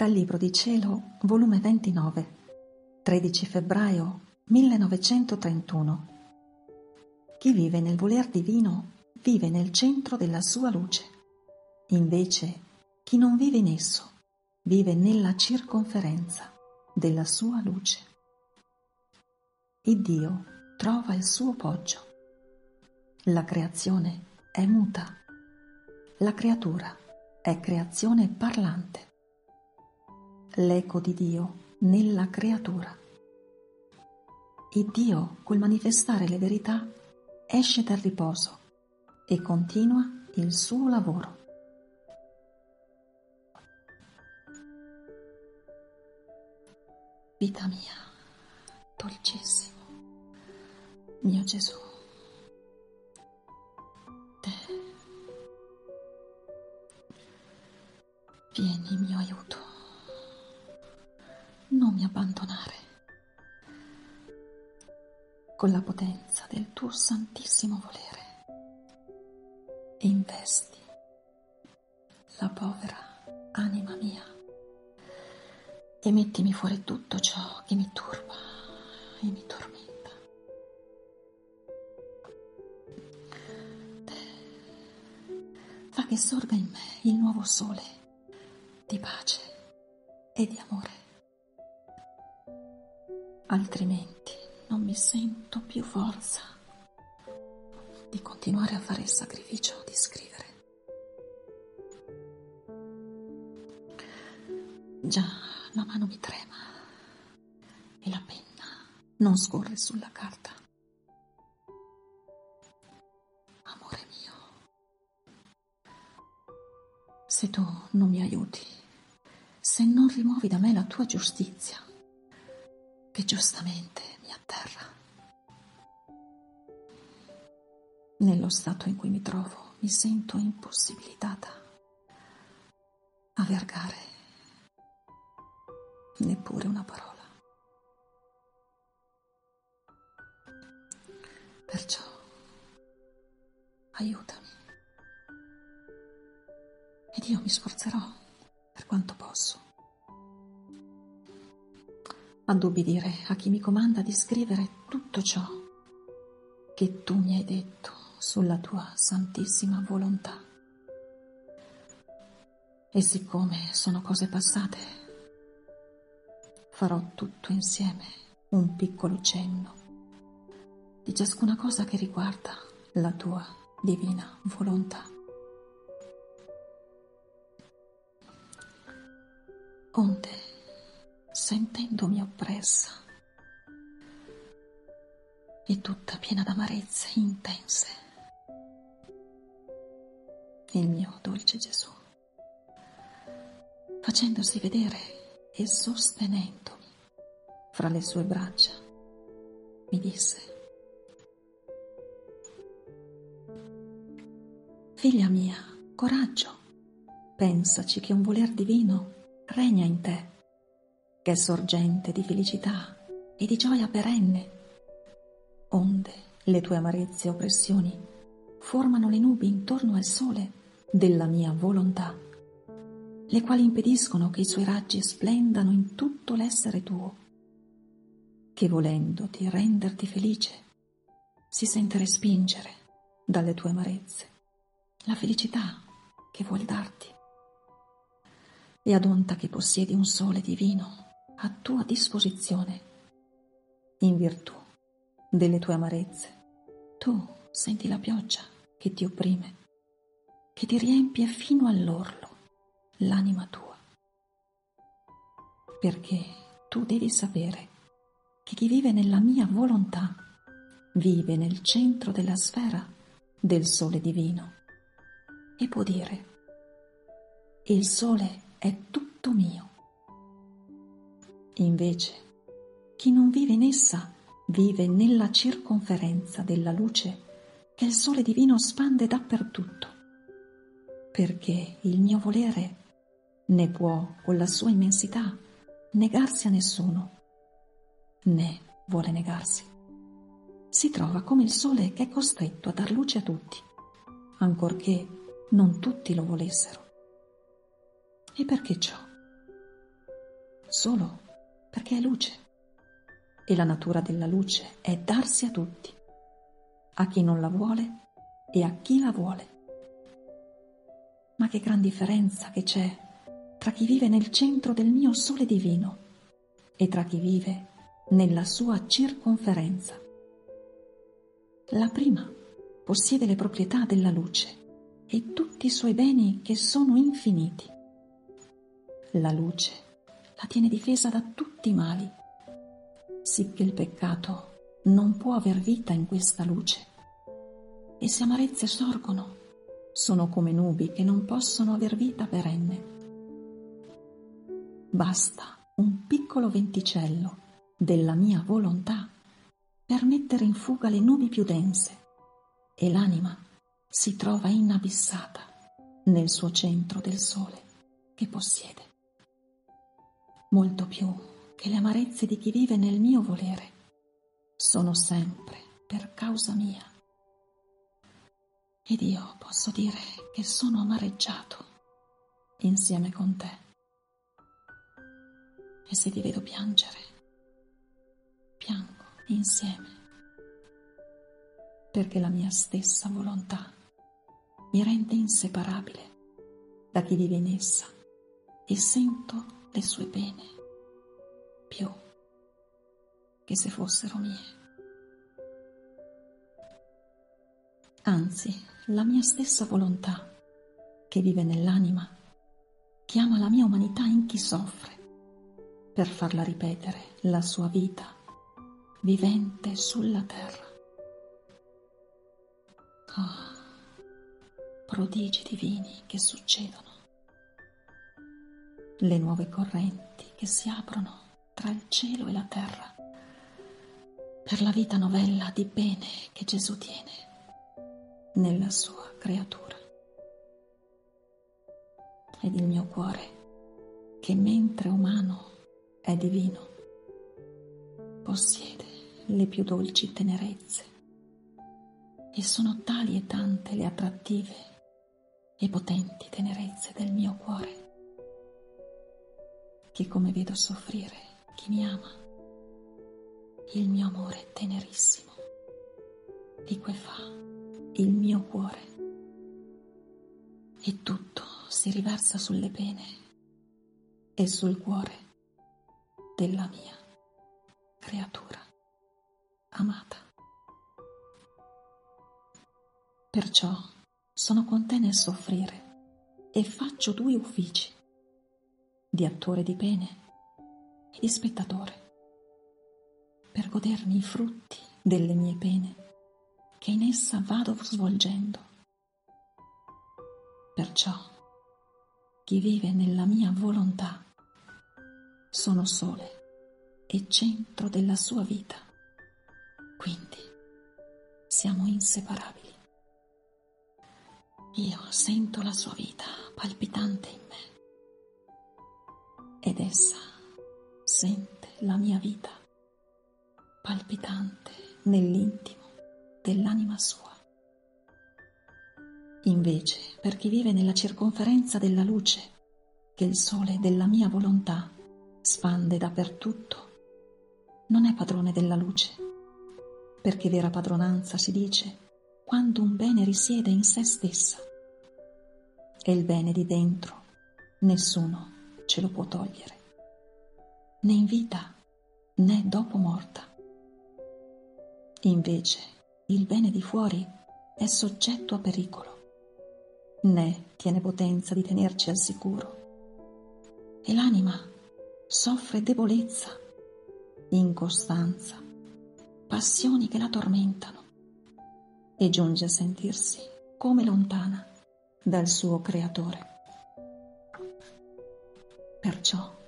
Dal Libro di Cielo, volume 29, 13 febbraio 1931. Chi vive nel voler divino vive nel centro della sua luce. Invece, chi non vive in esso vive nella circonferenza della sua luce. Il Dio trova il suo poggio. La creazione è muta. La creatura è creazione parlante l'eco di Dio nella creatura. E Dio, col manifestare le verità, esce dal riposo e continua il suo lavoro. Vita mia, dolcissimo, mio Gesù, te, vieni mio aiuto non mi abbandonare. Con la potenza del tuo santissimo volere, investi la povera anima mia e mettimi fuori tutto ciò che mi turba e mi tormenta. Fa che sorga in me il nuovo sole di pace e di amore altrimenti non mi sento più forza di continuare a fare il sacrificio di scrivere. Già la mano mi trema e la penna non scorre sulla carta. Amore mio, se tu non mi aiuti, se non rimuovi da me la tua giustizia, che giustamente mi atterra. Nello stato in cui mi trovo mi sento impossibilitata a vergare neppure una parola. Perciò aiutami ed io mi sforzerò per quanto posso ad ubbidire a chi mi comanda di scrivere tutto ciò che tu mi hai detto sulla tua santissima volontà. E siccome sono cose passate, farò tutto insieme un piccolo cenno di ciascuna cosa che riguarda la tua divina volontà. Onde sentendomi oppressa. E tutta piena d'amarezze intense. Il mio dolce Gesù, facendosi vedere e sostenendomi fra le sue braccia, mi disse, Figlia mia, coraggio, pensaci che un voler divino regna in te che è sorgente di felicità e di gioia perenne. Onde le tue amarezze e oppressioni formano le nubi intorno al sole della mia volontà, le quali impediscono che i suoi raggi splendano in tutto l'essere tuo, che volendoti renderti felice, si sente respingere dalle tue amarezze la felicità che vuol darti. E ad onta che possiedi un sole divino, a tua disposizione. In virtù delle tue amarezze, tu senti la pioggia che ti opprime, che ti riempie fino all'orlo l'anima tua. Perché tu devi sapere che chi vive nella mia volontà vive nel centro della sfera del sole divino e può dire, il sole è tutto mio Invece, chi non vive in essa vive nella circonferenza della luce che il sole divino spande dappertutto, perché il mio volere né può, con la sua immensità, negarsi a nessuno, né vuole negarsi. Si trova come il sole che è costretto a dar luce a tutti, ancorché non tutti lo volessero. E perché ciò? solo perché è luce. E la natura della luce è darsi a tutti, a chi non la vuole e a chi la vuole. Ma che gran differenza che c'è tra chi vive nel centro del mio sole divino e tra chi vive nella sua circonferenza. La prima possiede le proprietà della luce e tutti i suoi beni che sono infiniti. La luce la tiene difesa da tutti i mali, sicché il peccato non può aver vita in questa luce. E se amarezze sorgono, sono come nubi che non possono aver vita perenne. Basta un piccolo venticello della mia volontà per mettere in fuga le nubi più dense e l'anima si trova inabissata nel suo centro del sole che possiede. Molto più che le amarezze di chi vive nel mio volere sono sempre per causa mia. Ed io posso dire che sono amareggiato insieme con te. E se ti vedo piangere, piango insieme, perché la mia stessa volontà mi rende inseparabile da chi vive in essa e sento le sue pene più che se fossero mie. Anzi, la mia stessa volontà che vive nell'anima chiama la mia umanità in chi soffre per farla ripetere la sua vita vivente sulla terra. Oh prodigi divini che succedono, le nuove correnti che si aprono tra il cielo e la terra per la vita novella di bene che Gesù tiene nella sua creatura. Ed il mio cuore, che mentre umano è divino, possiede le più dolci tenerezze e sono tali e tante le attrattive e potenti tenerezze del mio cuore, che come vedo soffrire chi mi ama, il mio amore tenerissimo, fa il mio cuore, e tutto si riversa sulle pene e sul cuore della mia creatura amata. Perciò sono con te nel soffrire e faccio due uffici, di attore di pene e di spettatore, per godermi i frutti delle mie pene che in essa vado svolgendo. Perciò chi vive nella mia volontà sono sole e centro della sua vita, quindi siamo inseparabili. Io sento la sua vita palpitante in me ed essa sente la mia vita palpitante nell'intimo dell'anima sua. Invece, per chi vive nella circonferenza della luce che il sole della mia volontà spande dappertutto, non è padrone della luce, perché vera padronanza si dice quando un bene risiede in se stessa. E il bene di dentro nessuno ce lo può togliere, né in vita né dopo morta. Invece il bene di fuori è soggetto a pericolo, né tiene potenza di tenerci al sicuro. E l'anima soffre debolezza, incostanza, passioni che la tormentano e giunge a sentirsi come lontana dal suo creatore. Perciò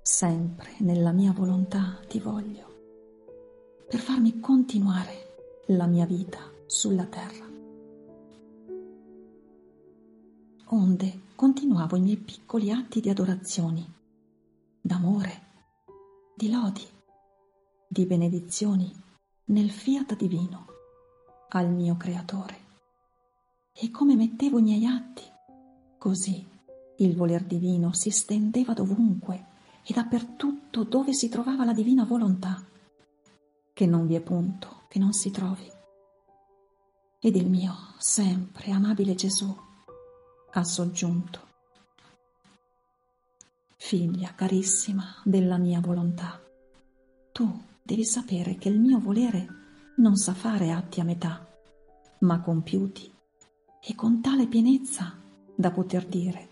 sempre nella mia volontà ti voglio, per farmi continuare la mia vita sulla terra. Onde continuavo i miei piccoli atti di adorazioni, d'amore, di lodi, di benedizioni nel fiat divino al mio creatore. E come mettevo i miei atti, così il voler divino si stendeva dovunque e dappertutto dove si trovava la divina volontà, che non vi è punto che non si trovi. Ed il mio sempre amabile Gesù ha soggiunto. Figlia carissima della mia volontà, tu devi sapere che il mio volere non sa fare atti a metà, ma compiuti e con tale pienezza da poter dire,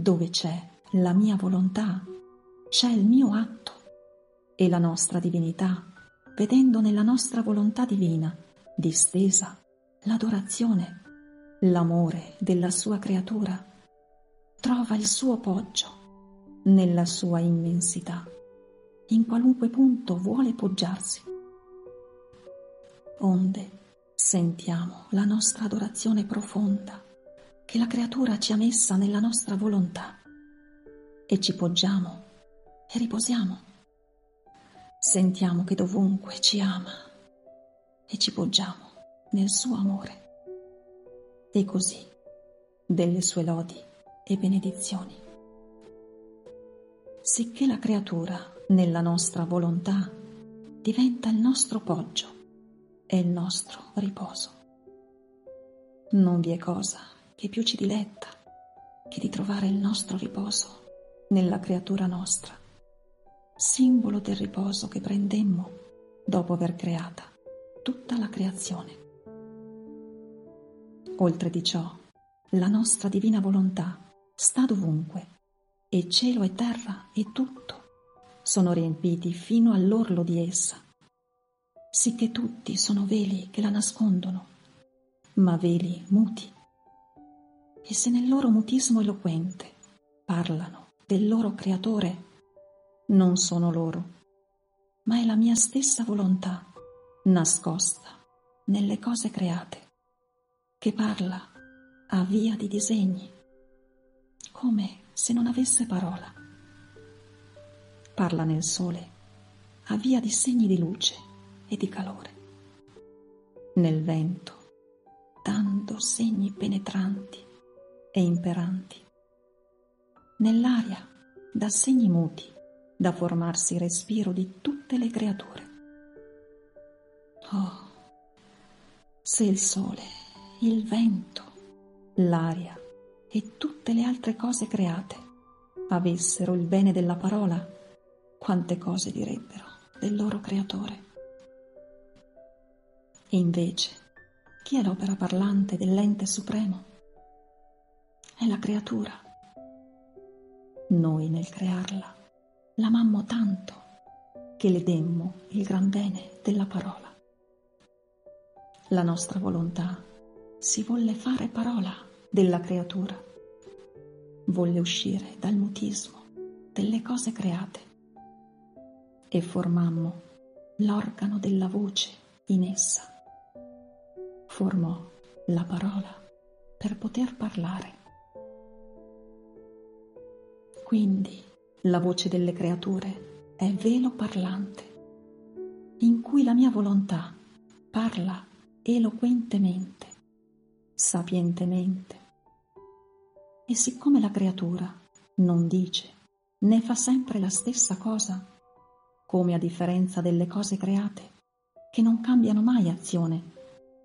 dove c'è la mia volontà, c'è il mio atto e la nostra divinità, vedendo nella nostra volontà divina distesa l'adorazione, l'amore della sua creatura, trova il suo poggio nella sua immensità, in qualunque punto vuole poggiarsi. Onde sentiamo la nostra adorazione profonda che la creatura ci ha messa nella nostra volontà e ci poggiamo e riposiamo. Sentiamo che dovunque ci ama e ci poggiamo nel suo amore e così delle sue lodi e benedizioni. Sicché la creatura nella nostra volontà diventa il nostro poggio e il nostro riposo. Non vi è cosa che più ci diletta che di trovare il nostro riposo nella creatura nostra, simbolo del riposo che prendemmo dopo aver creata tutta la creazione. Oltre di ciò, la nostra divina volontà sta dovunque e cielo e terra e tutto sono riempiti fino all'orlo di essa, sicché tutti sono veli che la nascondono, ma veli muti. E se nel loro mutismo eloquente parlano del loro creatore, non sono loro, ma è la mia stessa volontà nascosta nelle cose create che parla a via di disegni, come se non avesse parola. Parla nel sole a via di segni di luce e di calore, nel vento, dando segni penetranti e imperanti, nell'aria da segni muti da formarsi respiro di tutte le creature. Oh, se il sole il vento, l'aria e tutte le altre cose create avessero il bene della parola, quante cose direbbero del loro creatore. E invece, chi è l'opera parlante dell'ente supremo? È la creatura. Noi nel crearla l'amammo tanto che le demmo il gran bene della parola. La nostra volontà si volle fare parola della creatura, volle uscire dal mutismo delle cose create e formammo l'organo della voce in essa. Formò la parola per poter parlare. Quindi la voce delle creature è velo parlante, in cui la mia volontà parla eloquentemente sapientemente. E siccome la creatura non dice né fa sempre la stessa cosa, come a differenza delle cose create, che non cambiano mai azione,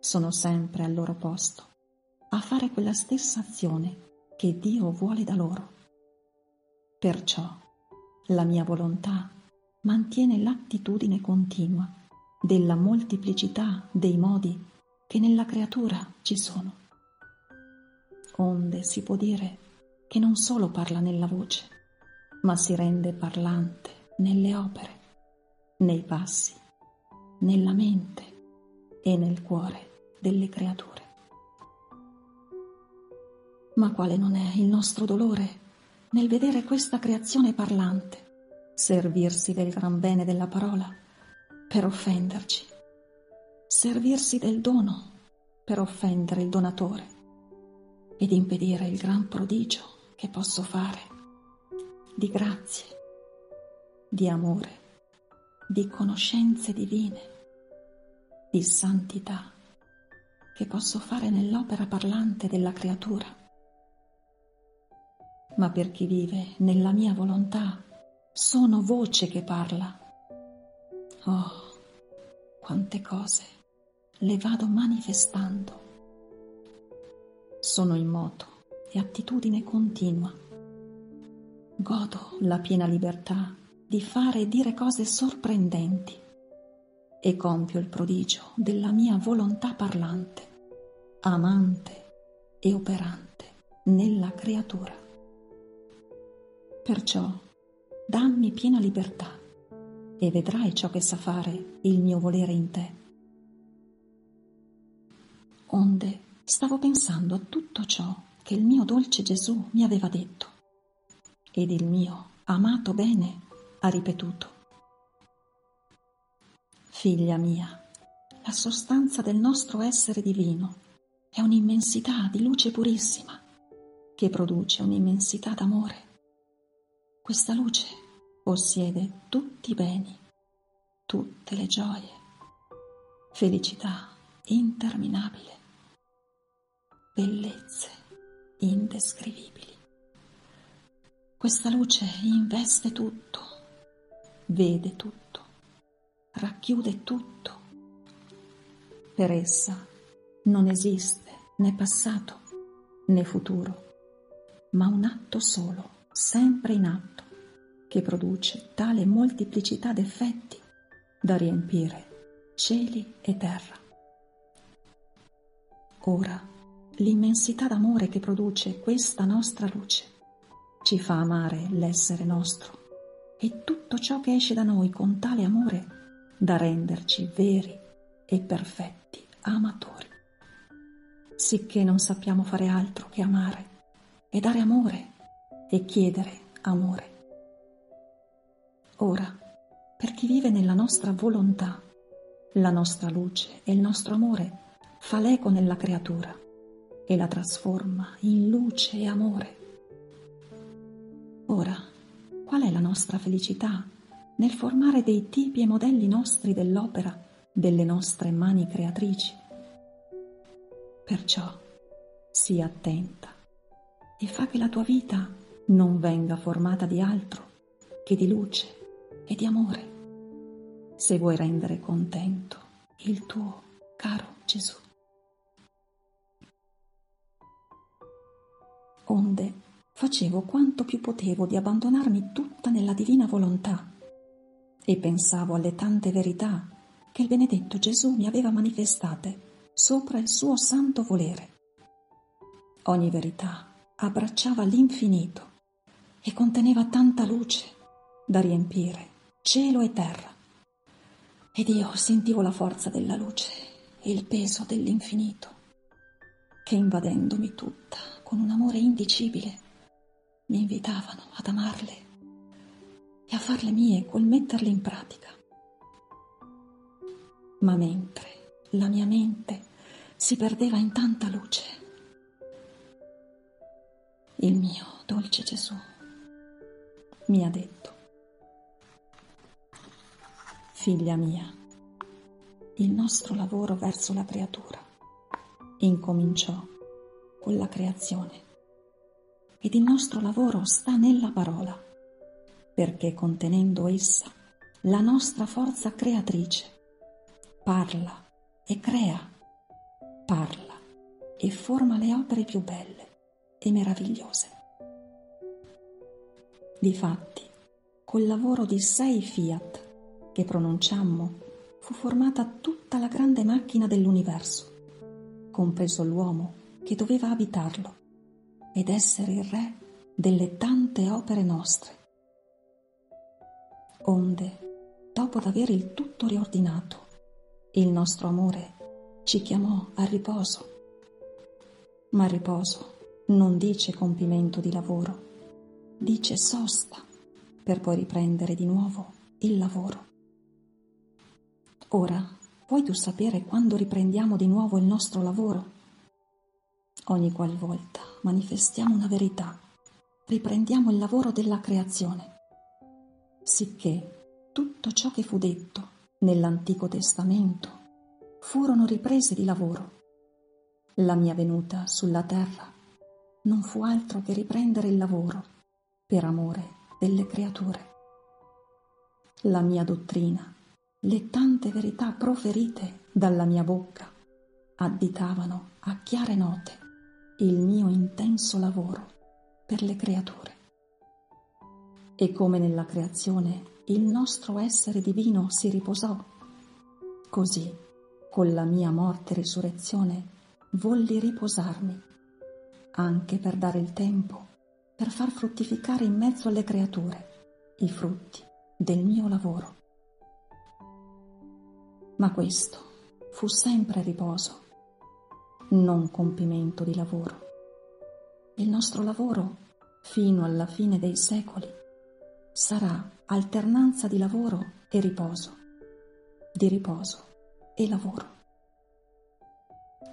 sono sempre al loro posto, a fare quella stessa azione che Dio vuole da loro. Perciò la mia volontà mantiene l'attitudine continua della molteplicità dei modi che nella creatura ci sono onde si può dire che non solo parla nella voce, ma si rende parlante nelle opere, nei passi, nella mente e nel cuore delle creature. Ma quale non è il nostro dolore nel vedere questa creazione parlante servirsi del gran bene della parola per offenderci, servirsi del dono per offendere il donatore, ed impedire il gran prodigio che posso fare di grazie, di amore, di conoscenze divine, di santità che posso fare nell'opera parlante della creatura. Ma per chi vive nella mia volontà sono voce che parla. Oh, quante cose le vado manifestando. Sono in moto e attitudine continua. Godo la piena libertà di fare e dire cose sorprendenti e compio il prodigio della mia volontà parlante, amante e operante nella creatura. Perciò dammi piena libertà e vedrai ciò che sa fare il mio volere in te. Onde stavo pensando a tutto ciò che il mio dolce Gesù mi aveva detto ed il mio amato bene ha ripetuto. Figlia mia, la sostanza del nostro essere divino è un'immensità di luce purissima che produce un'immensità d'amore. Questa luce possiede tutti i beni, tutte le gioie, felicità interminabile, bellezze indescrivibili. Questa luce investe tutto, vede tutto, racchiude tutto. Per essa non esiste né passato né futuro, ma un atto solo, sempre in atto, che produce tale moltiplicità d'effetti da riempire cieli e terra. Ora, l'immensità d'amore che produce questa nostra luce ci fa amare l'essere nostro e tutto ciò che esce da noi con tale amore da renderci veri e perfetti amatori, sicché non sappiamo fare altro che amare e dare amore e chiedere amore. Ora, per chi vive nella nostra volontà, la nostra luce e il nostro amore fa l'eco nella creatura e la trasforma in luce e amore. Ora, qual è la nostra felicità nel formare dei tipi e modelli nostri dell'opera delle nostre mani creatrici? Perciò sii attenta e fa che la tua vita non venga formata di altro che di luce e di amore, se vuoi rendere contento il tuo caro Gesù. onde facevo quanto più potevo di abbandonarmi tutta nella divina volontà e pensavo alle tante verità che il benedetto Gesù mi aveva manifestate sopra il suo santo volere. Ogni verità abbracciava l'infinito e conteneva tanta luce da riempire cielo e terra. Ed io sentivo la forza della luce e il peso dell'infinito che invadendomi tutta con un amore indicibile, mi invitavano ad amarle e a farle mie col metterle in pratica. Ma mentre la mia mente si perdeva in tanta luce, il mio dolce Gesù mi ha detto, figlia mia, il nostro lavoro verso la creatura incominciò con la creazione. Ed il nostro lavoro sta nella parola, perché contenendo essa la nostra forza creatrice parla e crea, parla e forma le opere più belle e meravigliose. Difatti, col lavoro di sei fiat che pronunciammo, fu formata tutta la grande macchina dell'universo, compreso l'uomo che doveva abitarlo ed essere il re delle tante opere nostre. Onde, dopo d'aver il tutto riordinato, il nostro amore ci chiamò a riposo. Ma riposo non dice compimento di lavoro, dice sosta per poi riprendere di nuovo il lavoro. Ora, vuoi tu sapere quando riprendiamo di nuovo il nostro lavoro? Ogni qualvolta manifestiamo una verità, riprendiamo il lavoro della creazione, sicché tutto ciò che fu detto nell'Antico Testamento furono riprese di lavoro. La mia venuta sulla terra non fu altro che riprendere il lavoro per amore delle creature. la mia dottrina, le tante verità proferite dalla mia bocca additavano a chiare note il mio intenso lavoro per le creature. E come nella creazione il nostro essere divino si riposò, così con la mia morte e risurrezione volli riposarmi, anche per dare il tempo per far fruttificare in mezzo alle creature i frutti del mio lavoro. Ma questo fu sempre riposo, non compimento di lavoro. Il nostro lavoro, fino alla fine dei secoli, sarà alternanza di lavoro e riposo, di riposo e lavoro.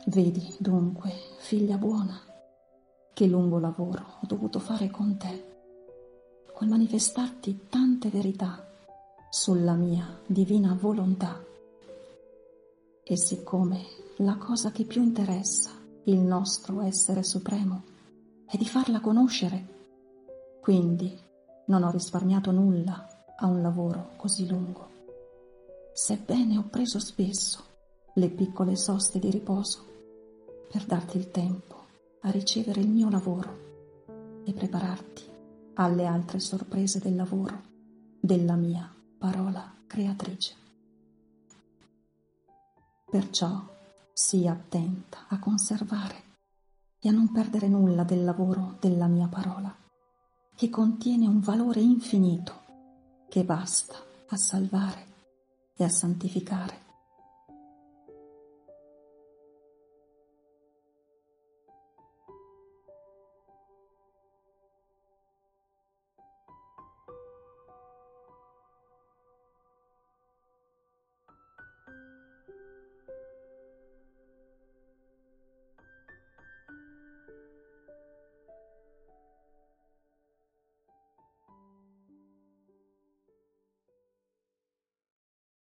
Vedi dunque, figlia buona, che lungo lavoro ho dovuto fare con te, col manifestarti tante verità sulla mia divina volontà. E siccome la cosa che più interessa il nostro essere supremo è di farla conoscere, quindi non ho risparmiato nulla a un lavoro così lungo, sebbene ho preso spesso le piccole soste di riposo per darti il tempo a ricevere il mio lavoro e prepararti alle altre sorprese del lavoro della mia parola creatrice. Perciò sii attenta a conservare e a non perdere nulla del lavoro della mia parola, che contiene un valore infinito che basta a salvare e a santificare